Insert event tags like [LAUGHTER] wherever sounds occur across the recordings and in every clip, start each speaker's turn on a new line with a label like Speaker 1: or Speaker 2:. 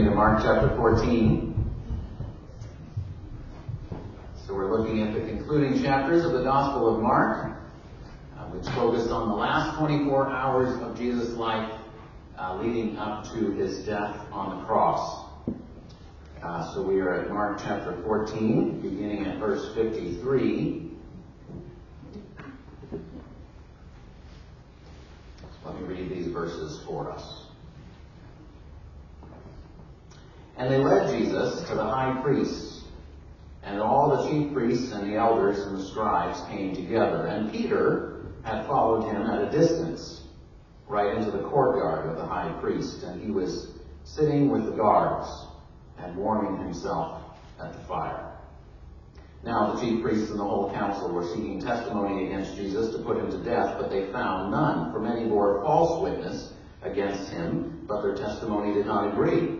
Speaker 1: me to Mark chapter 14. So we're looking at the concluding chapters of the Gospel of Mark, uh, which focused on the last 24 hours of Jesus' life uh, leading up to his death on the cross. Uh, so we are at Mark chapter 14, beginning at verse 53. Let me read these verses for us. And they led Jesus to the high priest. and all the chief priests and the elders and the scribes came together. And Peter had followed him at a distance, right into the courtyard of the high priest, and he was sitting with the guards and warming himself at the fire. Now the chief priests and the whole council were seeking testimony against Jesus to put him to death, but they found none, for many bore false witness against him, but their testimony did not agree.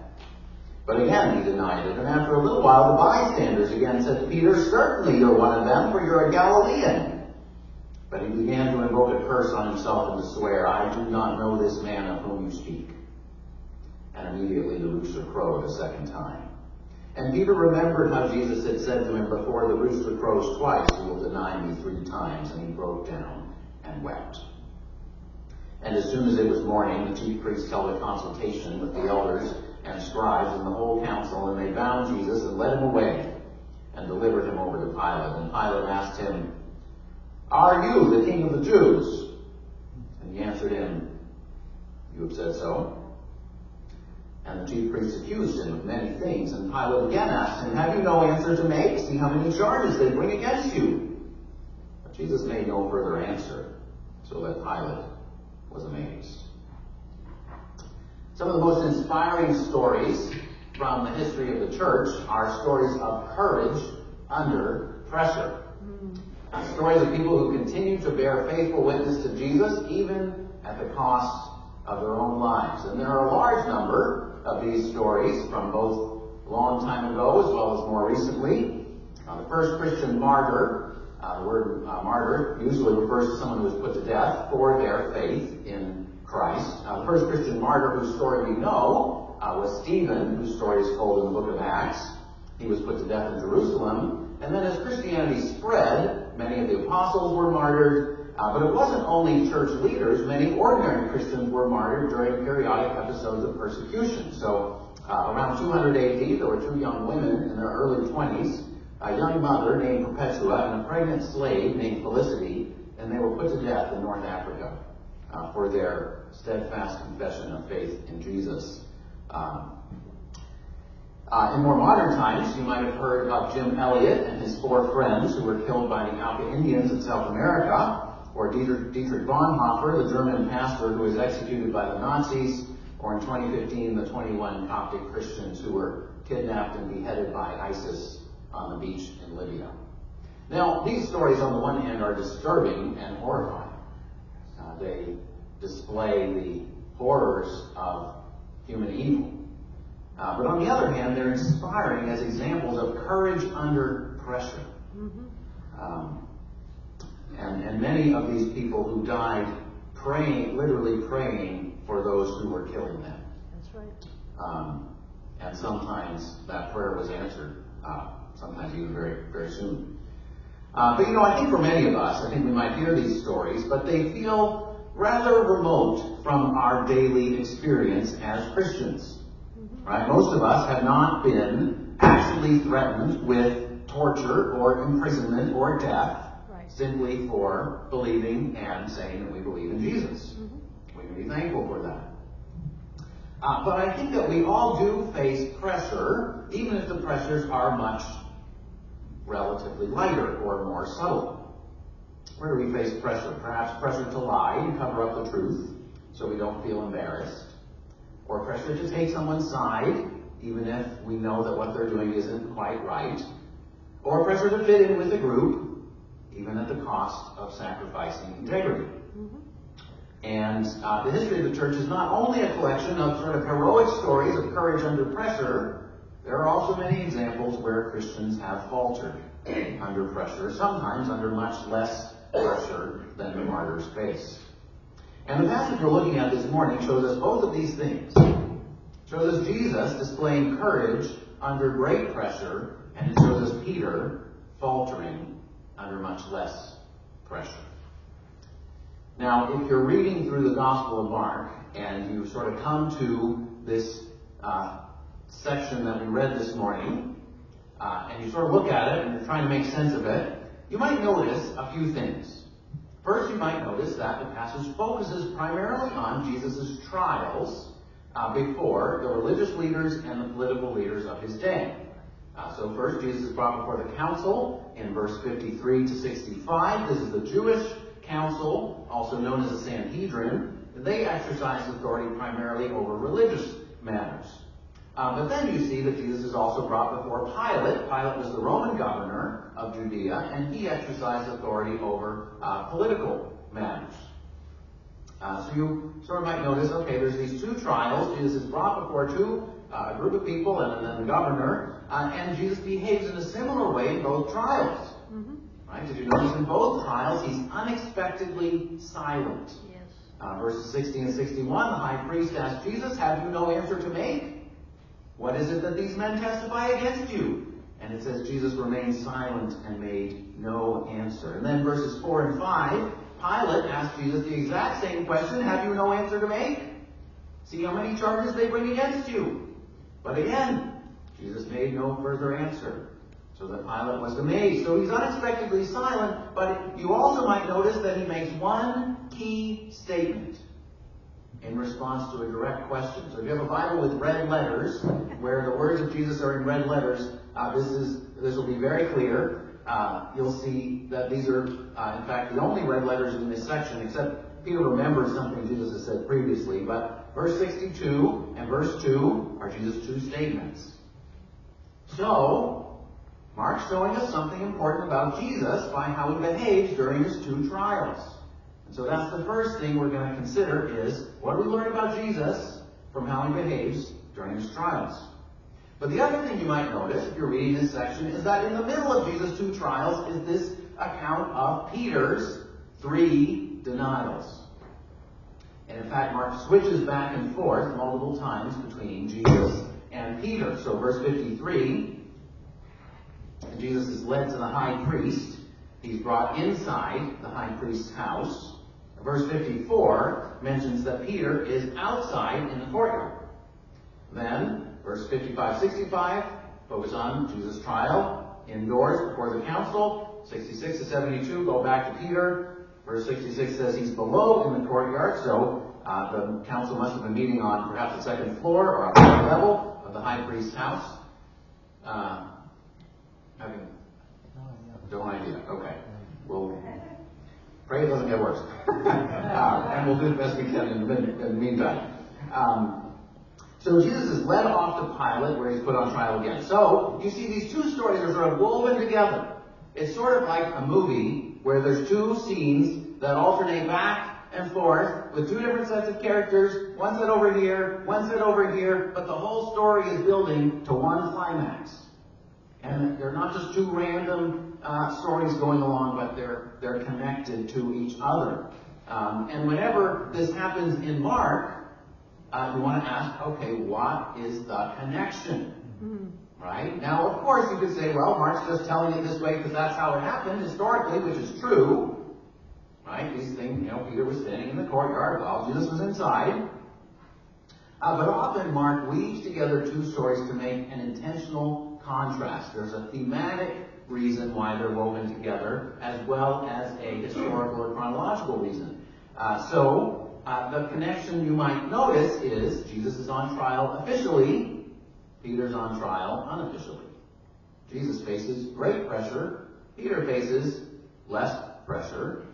Speaker 1: But again he denied it, and after a little while the bystanders again said to Peter, Certainly you're one of them, for you're a Galilean. But he began to invoke a curse on himself and to swear, I do not know this man of whom you speak. And immediately the rooster crowed a second time. And Peter remembered how Jesus had said to him, Before the rooster crows twice, you will deny me three times. And he broke down and wept. And as soon as it was morning, the chief priests held a consultation with the elders and scribes and the whole council, and they bound Jesus and led him away and delivered him over to Pilate. And Pilate asked him, Are you the king of the Jews? And he answered him, You have said so. And the chief priests accused him of many things. And Pilate again asked him, Have you no answer to make? See how many charges they bring against you. But Jesus made no further answer, so that Pilate was amazed. Some of the most inspiring stories from the history of the church are stories of courage under pressure. Uh, stories of people who continue to bear faithful witness to Jesus even at the cost of their own lives. And there are a large number of these stories from both a long time ago as well as more recently. Uh, the first Christian martyr, uh, the word uh, martyr usually refers to someone who was put to death for their faith in Christ. The first Christian martyr whose story we know uh, was Stephen, whose story is told in the book of Acts. He was put to death in Jerusalem. And then as Christianity spread, many of the apostles were martyred. Uh, but it wasn't only church leaders. Many ordinary Christians were martyred during periodic episodes of persecution. So uh, around 200 AD, there were two young women in their early 20s, a young mother named Perpetua and a pregnant slave named Felicity, and they were put to death in North Africa uh, for their steadfast confession of faith in Jesus. Um, uh, in more modern times, you might have heard of Jim Elliot and his four friends who were killed by the Auca Indians in South America, or Dietrich, Dietrich Bonhoeffer, the German pastor who was executed by the Nazis, or in 2015, the 21 Coptic Christians who were kidnapped and beheaded by ISIS on the beach in Libya. Now, these stories, on the one hand, are disturbing and horrifying. They display the horrors of human evil. Uh, but on the other hand, they're inspiring as examples of courage under pressure. Mm-hmm. Um, and many of these people who died praying, literally praying for those who were killing them.
Speaker 2: That's right.
Speaker 1: Um, and sometimes that prayer was answered, uh, sometimes even very, very soon. Uh, but you know, I think for many of us, I think we might hear these stories, but they feel rather remote from our daily experience as Christians. Right? Most of us have not been actually threatened with torture or imprisonment or death
Speaker 2: Right.
Speaker 1: simply for believing and saying that we believe in Jesus. We can be thankful for that. Uh, but I think that we all do face pressure, even if the pressures are much relatively lighter or more subtle. Where do we face pressure? Perhaps pressure to lie and cover up the truth so we don't feel embarrassed. Or pressure to take someone's side, even if we know that what they're doing isn't quite right. Or pressure to fit in with a group, even at the cost of sacrificing integrity. And uh, the history of the church is not only a collection of sort of heroic stories of courage under pressure, there are also many examples where Christians have faltered under pressure, sometimes under much less pressure than the martyrs face. And the passage we're looking at this morning shows us both of these things. shows us Jesus displaying courage under great pressure, and it shows us Peter faltering under much less pressure. Now, if you're reading through the Gospel of Mark and you sort of come to this uh, section that we read this morning, uh, and you sort of look at it and you're trying to make sense of it, you might notice a few things. First, you might notice that the passage focuses primarily on Jesus' trials uh, before the religious leaders and the political leaders of his day. Uh, so first, Jesus is brought before the council in verse 53 to 65. This is the Jewish council, also known as the Sanhedrin. They exercise authority primarily over religious matters. Uh, but then you see that Jesus is also brought before Pilate. Pilate was the Roman governor of Judea, and he exercised authority over uh, political matters. Uh, so you sort of might notice, okay, there's these two trials. Jesus is brought before two, uh, a group of people and then the governor, uh, and Jesus behaves in a similar way in both trials. Right? Did you notice in both trials he's unexpectedly silent?
Speaker 2: Yes.
Speaker 1: Uh, verses 60 and 61, the high priest asked Jesus, Have you no answer to make? What is it that these men testify against you? And it says Jesus remained silent and made no answer. And then verses 4 and 5, Pilate asked Jesus the exact same question, Have you no answer to make? See how many charges they bring against you. But again, Jesus made no further answer. So that Pilate was amazed. So he's unexpectedly silent, but you also might notice that he makes one key statement in response to a direct question. So if you have a Bible with red letters, where the words of Jesus are in red letters, uh, this is this will be very clear. Uh, you'll see that these are, uh, in fact, the only red letters in this section, except Peter remembers something Jesus has said previously. But verse 62 and verse 2 are Jesus' two statements. So, Mark's showing us something important about Jesus by how he behaves during his two trials. So that's the first thing we're going to consider is what we learn about Jesus from how he behaves during his trials. But the other thing you might notice if you're reading this section is that in the middle of Jesus' two trials is this account of Peter's three denials. And in fact, Mark switches back and forth multiple times between Jesus and Peter. So verse 53, Jesus is led to the high priest. He's brought inside the high priest's house. Verse 54 mentions that Peter is outside in the courtyard. Then, verse 55 65, focus on Jesus' trial indoors before the council. 66 to 72, go back to Peter. Verse 66 says he's below in the courtyard, so uh, the council must have been meeting on perhaps the second floor or a higher level of the high priest's house. Uh, having no idea. Okay. We'll pray it doesn't get worse. [LAUGHS] uh, and we'll do the best we can in the, in the meantime. Um, so Jesus is led off to Pilate where he's put on trial again. So you see these two stories are sort of woven together. It's sort of like a movie where there's two scenes that alternate back and forth with two different sets of characters, one set over here, one set over here, but the whole story is building to one climax. And they're not just two random uh, stories going along, but they're, they're connected to each other. Um, and whenever this happens in Mark, uh, you want to ask, okay, what is the connection? Mm-hmm. Right? Now, of course, you could say, well, Mark's just telling it this way because that's how it happened historically, which is true. Right? These things, you know, Peter was standing in the courtyard while Jesus was inside. Uh, but often Mark weaves together two stories to make an intentional contrast. There's a thematic reason why they're woven together, as well as a historical or chronological reason. Uh, so, uh, the connection you might notice is Jesus is on trial officially, Peter's on trial unofficially. Jesus faces great pressure, Peter faces less pressure,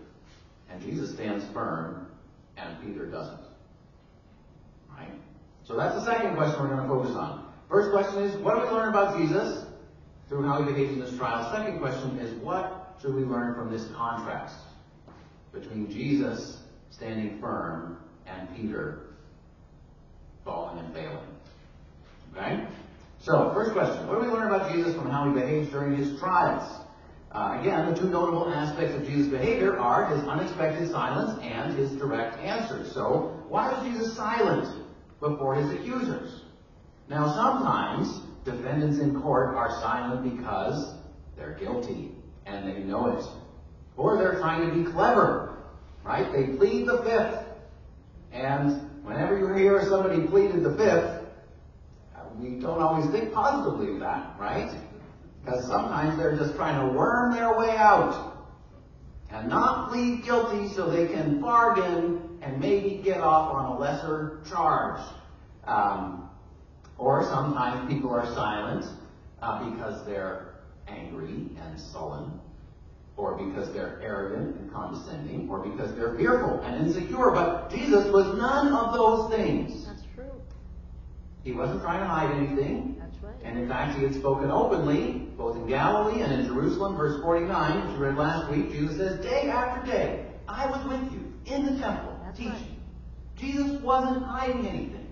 Speaker 1: and Jesus stands firm, and Peter doesn't. Right? So that's the second question we're going to focus on. First question is, what do we learn about Jesus through how he behaves in this trial? Second question is, what should we learn from this contrast between Jesus standing firm and Peter falling and failing? Okay? So, first question, what do we learn about Jesus from how he behaves during his trials? Uh, again, the two notable aspects of Jesus' behavior are his unexpected silence and his direct answers. So, why was Jesus silent before his accusers? Now, sometimes defendants in court are silent because they're guilty and they know it. Or they're trying to be clever, right? They plead the fifth. And whenever you hear somebody pleaded the fifth, uh, we don't always think positively of that, right? Because sometimes they're just trying to worm their way out and not plead guilty so they can bargain and maybe get off on a lesser charge. Um, or sometimes people are silent uh, because they're angry and sullen, or because they're arrogant and condescending, or because they're fearful and insecure. But Jesus was none of those things.
Speaker 2: That's true.
Speaker 1: He wasn't trying to hide anything.
Speaker 2: That's right.
Speaker 1: And in fact, he had spoken openly, both in Galilee and in Jerusalem, verse 49, which we read last week. Jesus says, Day after day, I was with you in the temple,
Speaker 2: That's
Speaker 1: teaching.
Speaker 2: right.
Speaker 1: Jesus wasn't hiding anything.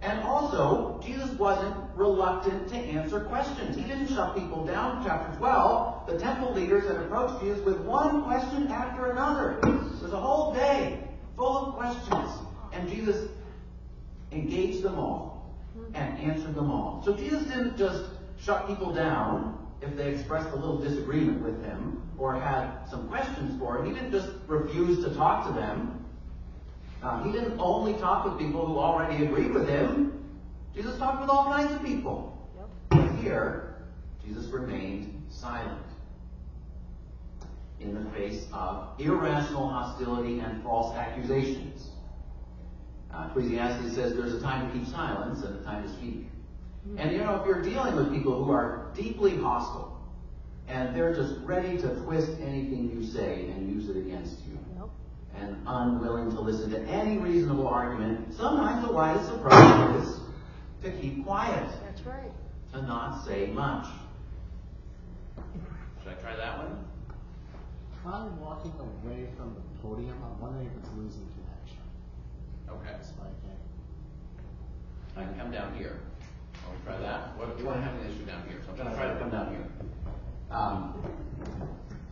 Speaker 1: And also, Jesus wasn't reluctant to answer questions. He didn't shut people down. Chapter 12, the temple leaders had approached Jesus with one question after another. It was a whole day full of questions. And Jesus engaged them all and answered them all. So Jesus didn't just shut people down if they expressed a little disagreement with him or had some questions for him. He didn't just refuse to talk to them. Uh, he didn't only talk with people who already agreed with him. Jesus talked with all kinds of people.
Speaker 2: Yep.
Speaker 1: But here, Jesus remained silent in the face of irrational hostility and false accusations. Uh, Ecclesiastes says there's a time to keep silence and a time to speak. And you know, if you're dealing with people who are deeply hostile and they're just ready to twist anything you say and use it against you. And unwilling to listen to any reasonable argument, sometimes the wisest approach is to keep quiet,
Speaker 2: That's right.
Speaker 1: to not say much. Should I try that one?
Speaker 3: Try walking away from the podium. I'm wondering if it's losing connection.
Speaker 1: Okay.
Speaker 3: That's my thing.
Speaker 1: I can come down here. Want to try that? What, you want to have an issue down here, so I'm going to try to come down here. Um,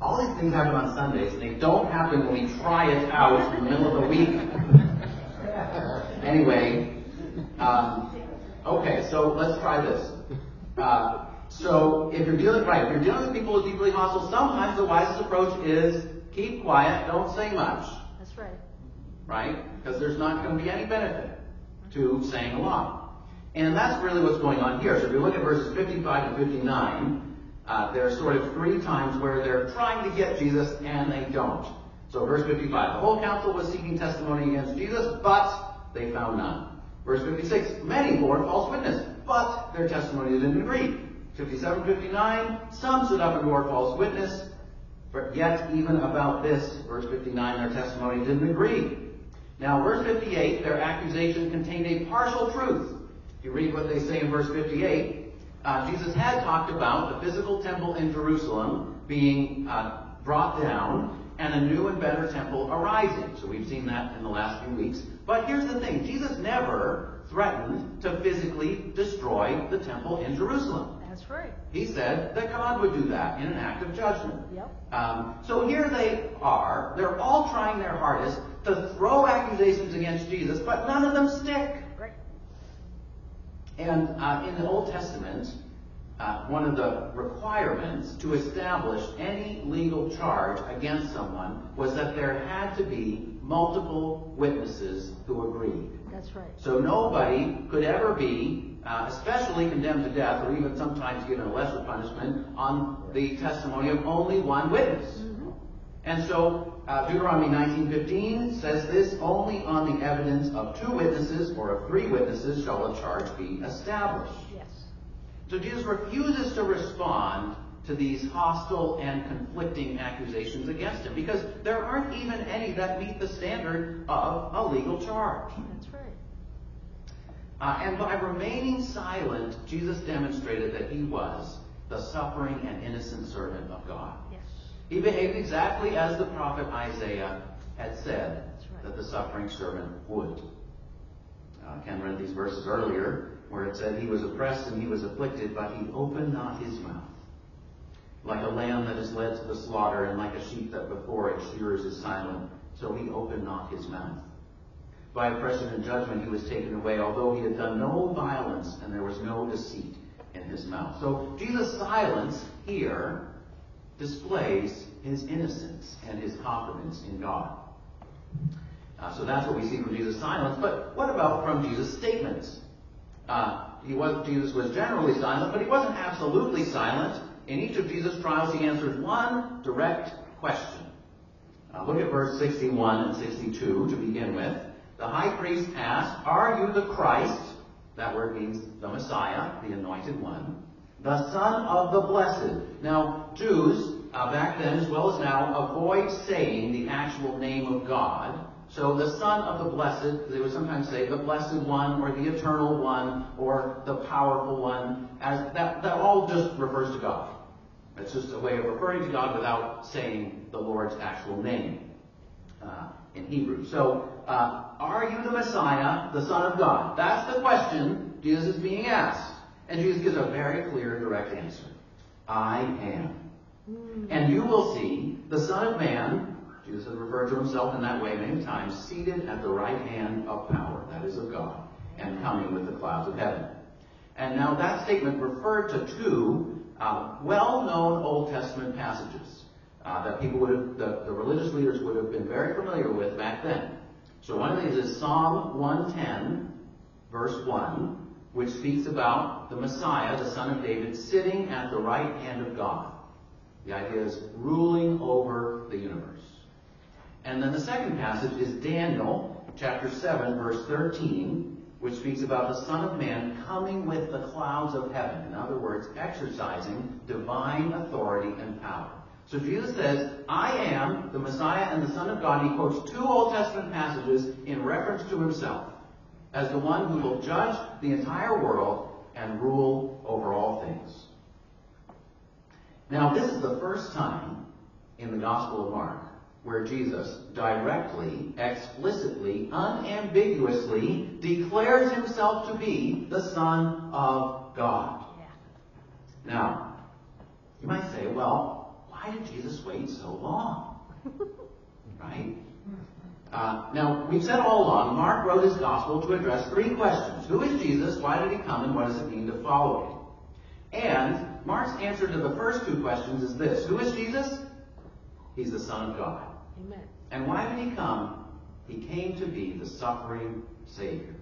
Speaker 1: all these things happen on Sundays, and they don't happen when we try it out in the middle of the week. anyway, um, okay, so let's try this. Uh, so if you're dealing right, if you're dealing with people who are deeply hostile, sometimes the wisest approach is keep quiet, don't say much
Speaker 2: That's right.
Speaker 1: right? Because there's not going to be any benefit to saying a lot. And that's really what's going on here. So if you look at verses 55 to 59, uh, there are sort of three times where they're trying to get Jesus and they don't. So verse 55, the whole council was seeking testimony against Jesus, but they found none. Verse 56, many bore false witness, but their testimony didn't agree. 57, 59, some stood up and bore false witness, but yet, even about this, verse 59, their testimony didn't agree. Now, verse 58, their accusation contained a partial truth. If you read what they say in verse 58, uh, Jesus had talked about the physical temple in Jerusalem being uh, brought down and a new and better temple arising. So we've seen that in the last few weeks. But here's the thing Jesus never threatened to physically destroy the temple in Jerusalem.
Speaker 2: That's right.
Speaker 1: He said that God would do that in an act of judgment.
Speaker 2: Yep.
Speaker 1: Um, so here they are. They're all trying their hardest to throw accusations against Jesus, but none of them stick. And uh, in the Old Testament, uh, one of the requirements to establish any legal charge against someone was that there had to be multiple witnesses who agreed.
Speaker 2: That's right.
Speaker 1: So nobody could ever be, uh, especially condemned to death, or even sometimes given a lesser punishment, on the testimony of only one witness. And so uh, Deuteronomy 19:15 says this: only on the evidence of two witnesses or of three witnesses shall a charge be established.
Speaker 2: Yes.
Speaker 1: So Jesus refuses to respond to these hostile and conflicting accusations against him because there aren't even any that meet the standard of a legal charge.
Speaker 2: That's right.
Speaker 1: Uh, and by remaining silent, Jesus demonstrated that he was the suffering and innocent servant of God.
Speaker 2: Yes.
Speaker 1: He behaved exactly as the prophet Isaiah had said that the suffering servant would. Uh, Ken read these verses earlier where it said, He was oppressed and he was afflicted, but he opened not his mouth. Like a lamb that is led to the slaughter, and like a sheep that before its shearers is silent, so he opened not his mouth. By oppression and judgment he was taken away, although he had done no violence and there was no deceit in his mouth. So Jesus' silence here displays his innocence and his confidence in God. Uh, so that's what we see from Jesus' silence. But what about from Jesus' statements? Uh, he was, Jesus was generally silent, but he wasn't absolutely silent. In each of Jesus' trials, he answered one direct question. Uh, look at verse 61 and 62 to begin with. The high priest asked, Are you the Christ? That word means the Messiah, the anointed one, the Son of the Blessed. Now, Jews, uh, back then as well as now, avoid saying the actual name of God. So the Son of the Blessed, they would sometimes say the Blessed One or the Eternal One or the Powerful One, as that, that all just refers to God. It's just a way of referring to God without saying the Lord's actual name uh, in Hebrew. So, uh, are you the Messiah, the Son of God? That's the question Jesus is being asked. And Jesus gives a very clear, direct answer. I am. And you will see the Son of Man, Jesus has referred to himself in that way many times, seated at the right hand of power, that is of God, and coming with the clouds of heaven. And now that statement referred to two uh, well-known Old Testament passages uh, that people would have, the, the religious leaders would have been very familiar with back then. So one of these is Psalm 110, verse 1, which speaks about the Messiah, the son of David, sitting at the right hand of God. The idea is ruling over the universe. And then the second passage is Daniel chapter 7, verse 13, which speaks about the Son of Man coming with the clouds of heaven. In other words, exercising divine authority and power. So Jesus says, I am the Messiah and the Son of God. He quotes two Old Testament passages in reference to himself as the one who will judge the entire world and rule over all things. Now, this is the first time in the Gospel of Mark where Jesus directly, explicitly, unambiguously declares himself to be the Son of God.
Speaker 2: Yeah.
Speaker 1: Now, you might say, well, why did Jesus wait so long? [LAUGHS] right? Uh, now, we've said all along, Mark wrote his gospel to address three questions. Who is Jesus? Why did he come? And what does it mean to follow him? And Mark's answer to the first two questions is this. Who is Jesus? He's the Son of God.
Speaker 2: Amen.
Speaker 1: And why did he come? He came to be the suffering Savior.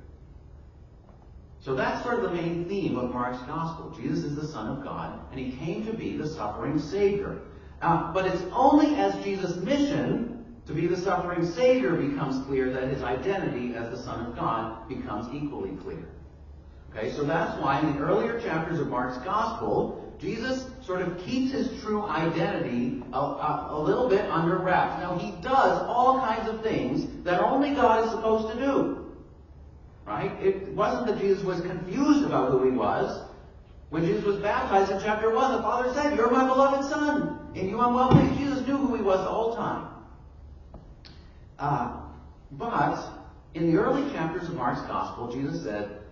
Speaker 1: So that's sort of the main theme of Mark's Gospel. Jesus is the Son of God, and he came to be the suffering Savior. Uh, but it's only as Jesus' mission to be the suffering Savior becomes clear that his identity as the Son of God becomes equally clear. Okay, so that's why in the earlier chapters of Mark's Gospel, Jesus sort of keeps his true identity a, a, a, little bit under wraps. Now, he does all kinds of things that only God is supposed to do. Right? It wasn't that Jesus was confused about who he was. When Jesus was baptized in chapter 1, the Father said, You're my beloved Son. In you I'm well pleased. Jesus knew who he was the whole time. Uh, but in the early chapters of Mark's Gospel, Jesus said,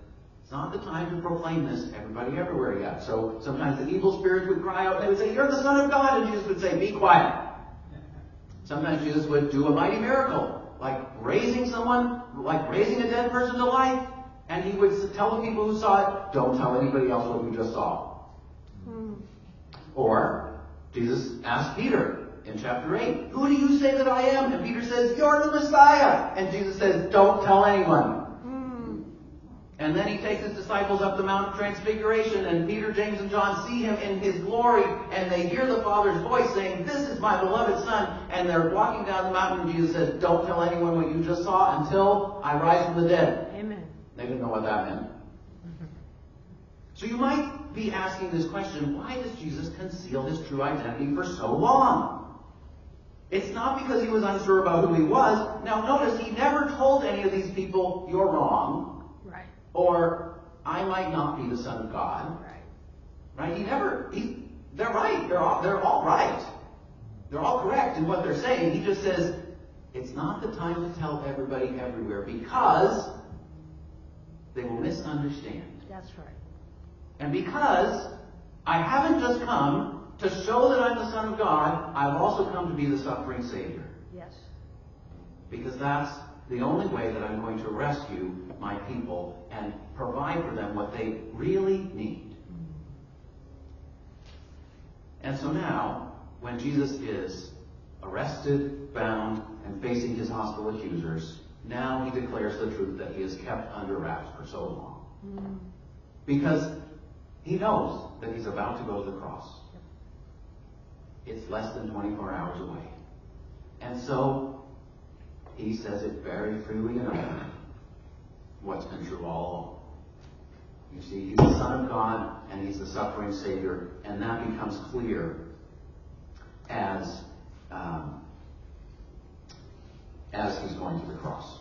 Speaker 1: It's not the time to proclaim this to everybody everywhere yet. So sometimes the evil spirits would cry out and they would say, You're the Son of God. And Jesus would say, Be quiet. Sometimes Jesus would do a mighty miracle, like raising someone, like raising a dead person to life. And he would tell the people who saw it, Don't tell anybody else what you just saw.
Speaker 2: Hmm.
Speaker 1: Or Jesus asked Peter in chapter 8, Who do you say that I am? And Peter says, You're the Messiah. And Jesus says, Don't tell anyone.
Speaker 2: Hmm.
Speaker 1: And then he takes his disciples up the Mount of Transfiguration, and Peter, James, and John see him in his glory, and they hear the Father's voice saying, This is my beloved Son. And they're walking down the mountain, and Jesus says, Don't tell anyone what you just saw until I rise from the dead.
Speaker 2: Amen.
Speaker 1: They didn't know what that meant. [LAUGHS] So you might be asking this question, why does Jesus conceal his true identity for so long? It's not because he was unsure about who he was. Now notice, he never told any of these people, you're wrong,
Speaker 2: Right.
Speaker 1: or I might not be the Son of God.
Speaker 2: Right.
Speaker 1: Right? He never, he, they're right. They're all, they're all right. They're all correct in what they're saying. He just says, it's not the time to tell everybody everywhere because they will misunderstand.
Speaker 2: That's right.
Speaker 1: And because I haven't just come to show that I'm the Son of God, I've also come to be the suffering Savior.
Speaker 2: Yes.
Speaker 1: Because that's the only way that I'm going to rescue my people and provide for them what they really need. And so now, when Jesus is arrested, bound, and facing his hostile accusers, now he declares the truth that he has kept under wraps for so long.
Speaker 2: Hmm.
Speaker 1: Because he knows that he's about to go to the cross. It's less than 24 hours away. And so he says it very freely openly. What's been true all along. You see, he's the Son of God and he's the suffering Savior, and that becomes clear as um, as he's going to the cross.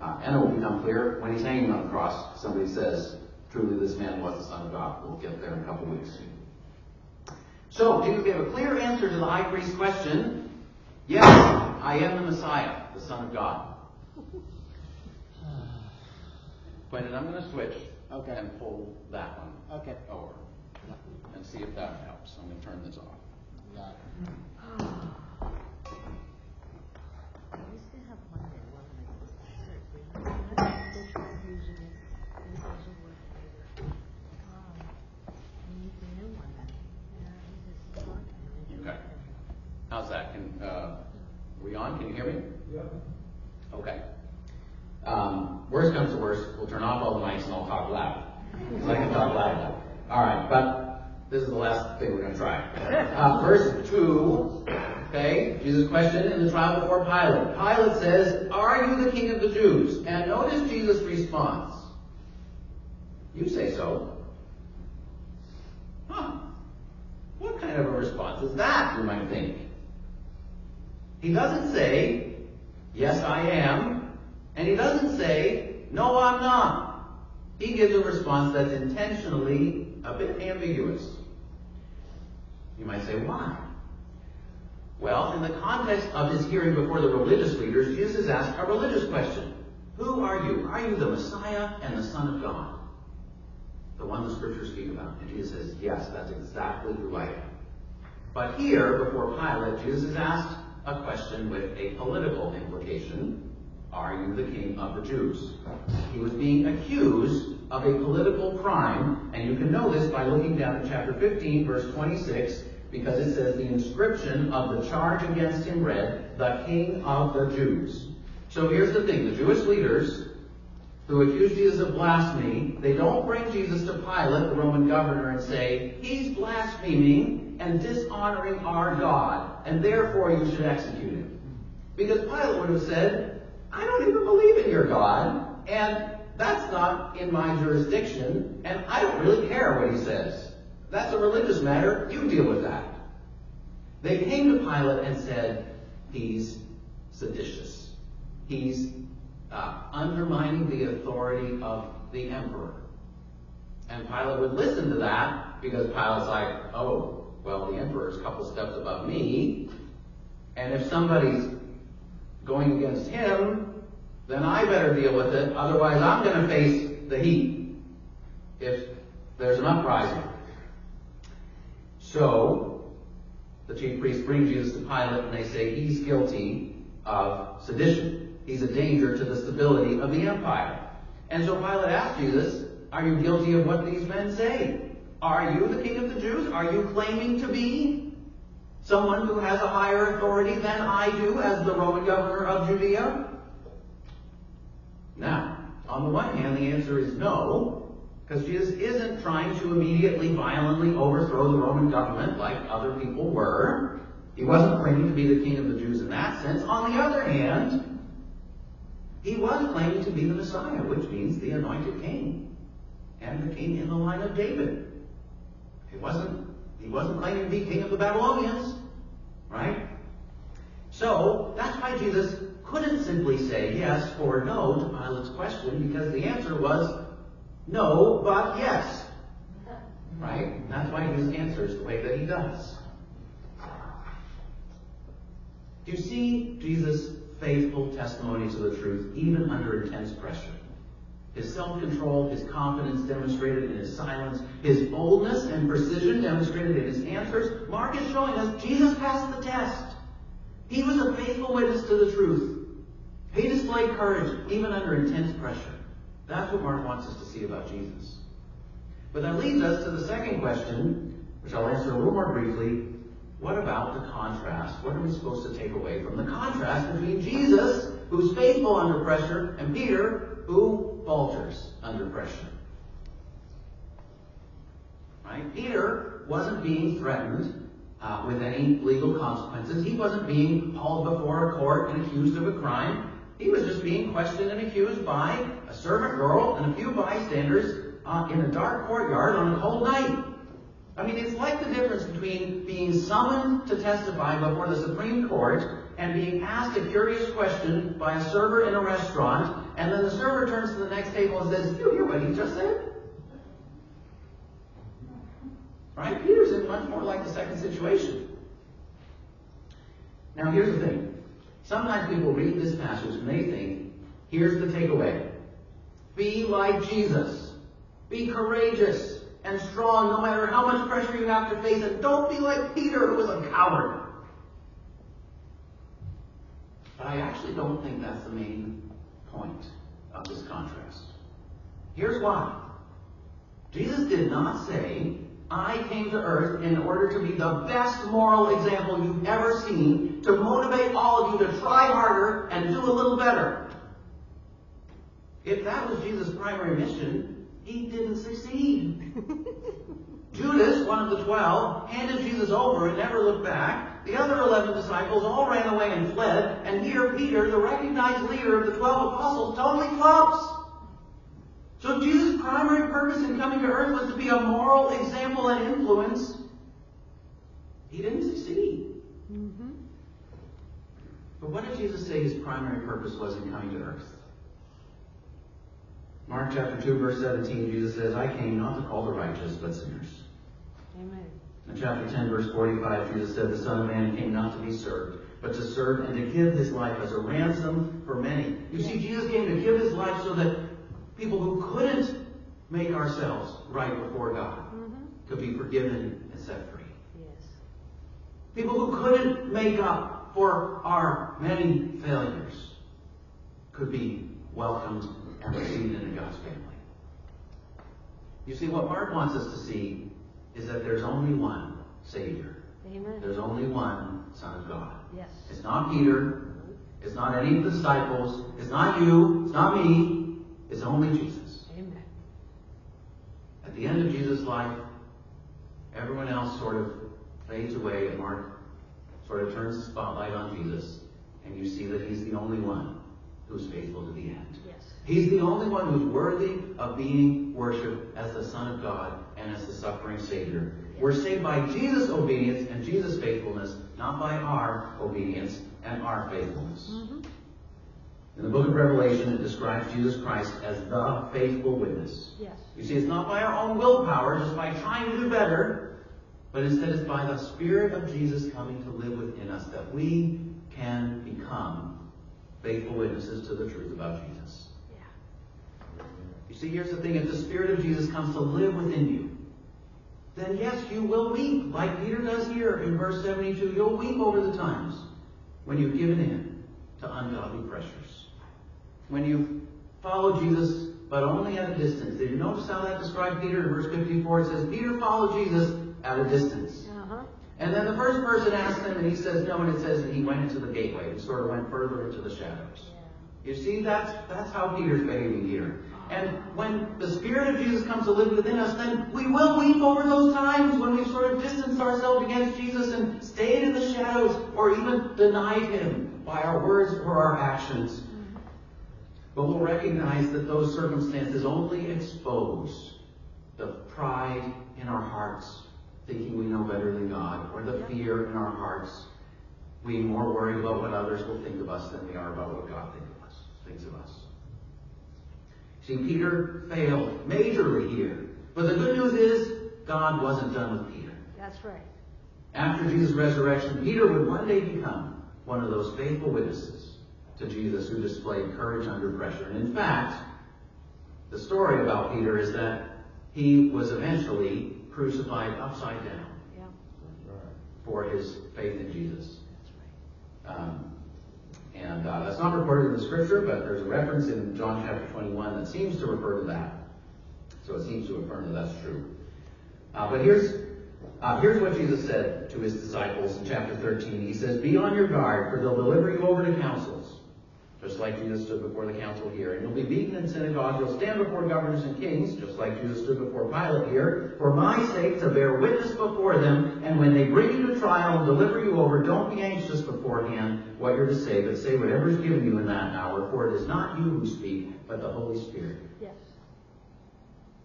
Speaker 1: Uh, and it will become clear when he's hanging on the cross. Somebody says, "Truly, this man was the Son of God." We'll get there in a couple weeks. So Jesus gave a clear answer to the high priest's question. Yes, I am the Messiah, the Son of God. [SIGHS] But I'm going to switch
Speaker 3: Okay.
Speaker 1: and pull that one
Speaker 3: Okay.
Speaker 1: over and see if that helps. I'm going to turn this off. [SIGHS] [SIGHS]
Speaker 3: Got it.
Speaker 2: I used to have one that one of my surgery. I still try using it, and it doesn't work either. Um, I need the new one then. Yeah, this is not.
Speaker 1: Okay. How's that? Can uh, we on? Can you hear me? Yeah. Okay. Um, worst comes to worst, we'll turn off all the mics and I'll talk loud. Because I can talk loud. All right, but this is the last thing we're going to try. Uh, verse two. Okay, Jesus' question in the trial before Pilate. Pilate says, "Are you the King of the Jews?" And notice Jesus' response. You say so. Huh. What kind of a response is that, you might think? He doesn't say, Yes, I am. And he doesn't say, No, I'm not. He gives a response that's intentionally a bit ambiguous. You might say, Why? Well, in the context of his hearing before the religious leaders, Jesus asked a religious question Who are you? Are you the Messiah and the Son of God? The one the scriptures speak about. And Jesus says, Yes, that's exactly who I am. But here, before Pilate, Jesus is asked a question with a political implication. Are you the king of the Jews? He was being accused of a political crime, and you can know this by looking down at chapter 15, verse 26, because it says the inscription of the charge against him read, the king of the Jews. So here's the thing, the Jewish leaders who accuse Jesus of blasphemy, they don't bring Jesus to Pilate, the Roman governor, and say, he's blaspheming and dishonoring our God, and therefore you should execute him. Because Pilate would have said, I don't even believe in your God, and that's not in my jurisdiction, and I don't really care what he says. That's a religious matter, you deal with that. They came to Pilate and said, he's seditious. He's uh, undermining the authority of the emperor. And Pilate would listen to that because Pilate's like, oh, well, the emperor's a couple steps above me. And if somebody's going against him, then I better deal with it. Otherwise, I'm going to face the heat. if there's an uprising. So, the chief priest brings Jesus to Pilate and they say he's guilty of sedition. He's a danger to the stability of the empire. And so Pilate asks Jesus, Are you guilty of what these men say? Are you the king of the Jews? Are you claiming to be someone who has a higher authority than I do as the Roman governor of Judea? Now, on the one hand, the answer is no, because Jesus isn't trying to immediately violently overthrow the Roman government like other people were. He wasn't claiming to be the king of the Jews in that sense. On the other hand, he was claiming to be the Messiah, which means the anointed king, and the king in the line of David. He wasn't, he wasn't claiming to be king of the Babylonians, right? So, that's why Jesus couldn't simply say yes or no to Pilate's question, because the answer was no, but yes. Right? That's why he answers the way that he does. Do you see Jesus' faithful testimony to the truth, even under intense pressure? His self-control, his confidence demonstrated in his silence, his boldness and precision demonstrated in his answers. Mark is showing us Jesus passed the test. He was a faithful witness to the truth. He displayed courage even under intense pressure. That's what Mark wants us to see about Jesus. But that leads us to the second question, which I'll answer a little more briefly. What about the contrast? What are we supposed to take away from the contrast between Jesus, who's faithful under pressure, and Peter, who falters under pressure? Right? Peter wasn't being threatened uh, with any legal consequences. He wasn't being hauled before a court and accused of a crime. He was just being questioned and accused by a servant girl and a few bystanders uh, in a dark courtyard on a cold night. I mean, it's like the difference between being summoned to testify before the Supreme Court and being asked a curious question by a server in a restaurant, and then the server turns to the next table and says, you hear what he just said? Right? Peter's in much more like the second situation. Now, here's the thing. Sometimes people read this passage and they think, here's the takeaway. Be like Jesus. Be courageous and strong no matter how much pressure you have to face. And don't be like Peter, who was a coward. But I actually don't think that's the main point of this contrast. Here's why. Jesus did not say, I came to earth in order to be the best moral example you've ever seen, to motivate all of you to try harder and do a little better. If that was Jesus' primary mission, he didn't succeed. [LAUGHS] Judas, one of the twelve, handed Jesus over and never looked back. The other eleven disciples all ran away and fled. And here Peter, the recognized leader of the twelve apostles, totally flops. So Jesus' primary purpose in coming to earth was to be a moral example and influence. He didn't succeed.
Speaker 2: Mm-hmm.
Speaker 1: But what did Jesus say his primary purpose was in coming to earth? Mark chapter 2, verse 17, Jesus says, I came not to call the righteous, but sinners. In chapter 10, verse 45, Jesus said, The Son of Man came not to be served, but to serve and to give his life as a ransom for many. You see, Jesus came to give his life so that people who couldn't make ourselves right before God
Speaker 2: Mm-hmm.
Speaker 1: could be forgiven and set free.
Speaker 2: Yes.
Speaker 1: People who couldn't make up for our many failures could be welcomed and received into God's family. You see, what Mark wants us to see is that there's only one Savior.
Speaker 2: Amen.
Speaker 1: There's only one Son of God.
Speaker 2: Yes.
Speaker 1: It's not Peter. It's not any of the disciples. It's not you. It's not me. It's only Jesus.
Speaker 2: Amen.
Speaker 1: At the end of Jesus' life, everyone else sort of fades away and Mark sort of turns the spotlight on Jesus. And you see that he's the only one who's faithful to the end.
Speaker 2: Yes.
Speaker 1: He's the only one who's worthy of being worshipped as the Son of God and as the suffering Savior. We're saved by Jesus' obedience and Jesus' faithfulness, not by our obedience and our faithfulness.
Speaker 2: Mm-hmm.
Speaker 1: In the book of Revelation, it describes Jesus Christ as the faithful witness.
Speaker 2: Yes.
Speaker 1: You see, it's not by our own willpower, just by trying to do better, but instead it's by the Spirit of Jesus coming to live within us that we can become faithful witnesses to the truth about Jesus.
Speaker 2: Yeah.
Speaker 1: You see, here's the thing if the Spirit of Jesus comes to live within you, then yes, you will weep, like Peter does here in verse 72. You'll weep over the times when you've given in to ungodly pressures. When you've followed Jesus, but only at a distance. Did you notice how that described Peter in verse 54? It says, Peter followed Jesus at a distance.
Speaker 2: Uh-huh.
Speaker 1: And then the first person asked him, and he says no, and it says that he went into the gateway. and sort of went further into the shadows. You see, that's, that's how Peter's behaving here. And when the Spirit of Jesus comes to live within us, then we will weep over those times when we've sort of distanced ourselves against Jesus and stayed in the shadows or even denied Him by our words or our actions. But we'll recognize that those circumstances only expose the pride in our hearts, thinking we know better than God, or the fear in our hearts, being more worried about what others will think of us than we are about what God thinks of us. Thinks. See, Peter failed majorly here. But the good news is, God wasn't done with Peter.
Speaker 2: That's right.
Speaker 1: After Jesus' resurrection, Peter would one day become one of those faithful witnesses to Jesus who displayed courage under pressure. And in fact, the story about Peter is that he was eventually crucified upside down
Speaker 2: Yeah,
Speaker 1: for his faith in Jesus.
Speaker 2: that's right.
Speaker 1: Um, and uh, that's not recorded in the scripture, but there's a reference in John chapter 21 that seems to refer to that. So it seems to affirm that that's true. Uh, but here's uh, here's what Jesus said to his disciples in chapter 13. He says, "Be on your guard, for they'll deliver you over to councils, just like Jesus stood before the council here. And you'll be beaten in synagogues. You'll stand before governors and kings, just like Jesus stood before Pilate here, for my sake to bear witness before them. And when they bring you to trial and deliver you over, don't be anxious beforehand what you're to say, but say whatever is given you in that hour, for it is not you who speak, but the Holy Spirit."
Speaker 2: Yes.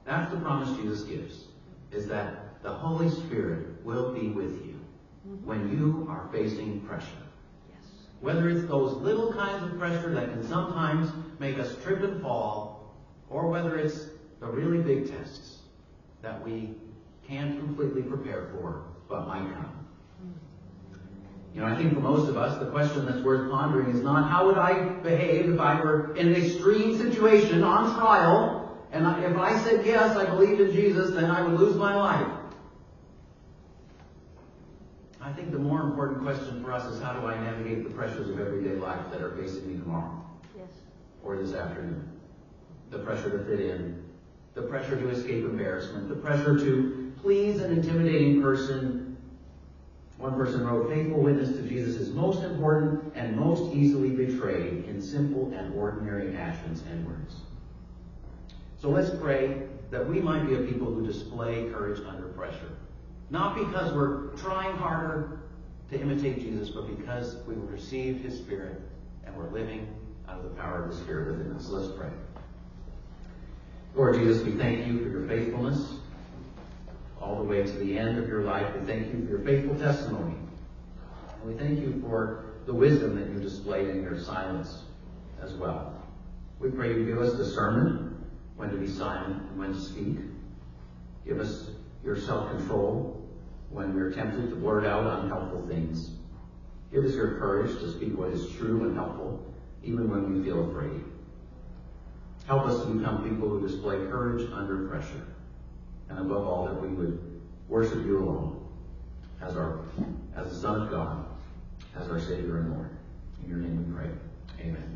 Speaker 1: That's the promise Jesus gives, is that the Holy Spirit will be with you mm-hmm. when you are facing pressure. Whether it's those little kinds of pressure that can sometimes make us trip and fall, or whether it's the really big tests that we can't completely prepare for, but might come. You know, I think for most of us, the question that's worth pondering is not how would I behave if I were in an extreme situation on trial, and if I said yes, I believed in Jesus, then I would lose my life. I think the more important question for us is how do I navigate the pressures of everyday life that are facing me tomorrow
Speaker 2: Yes.
Speaker 1: or this afternoon? The pressure to fit in, the pressure to escape embarrassment, the pressure to please an intimidating person. One person wrote, faithful witness to Jesus is most important and most easily betrayed in simple and ordinary actions and words. So let's pray that we might be a people who display courage under pressure. Not because we're trying harder to imitate Jesus, but because we've received His Spirit and we're living out of the power of the Spirit within us. Let's pray. Lord Jesus, we thank you for your faithfulness all the way to the end of your life. We thank you for your faithful testimony. And we thank you for the wisdom that you displayed in your silence as well. We pray you give us discernment when to be silent and when to speak. Give us your self-control when we're tempted to blurt out unhelpful things. Give us your courage to speak what is true and helpful, even when we feel afraid. Help us to become people who display courage under pressure. And above all, that we would worship you alone as our as the Son of God, as our Savior and Lord. In your name we pray. Amen.
Speaker 2: Amen.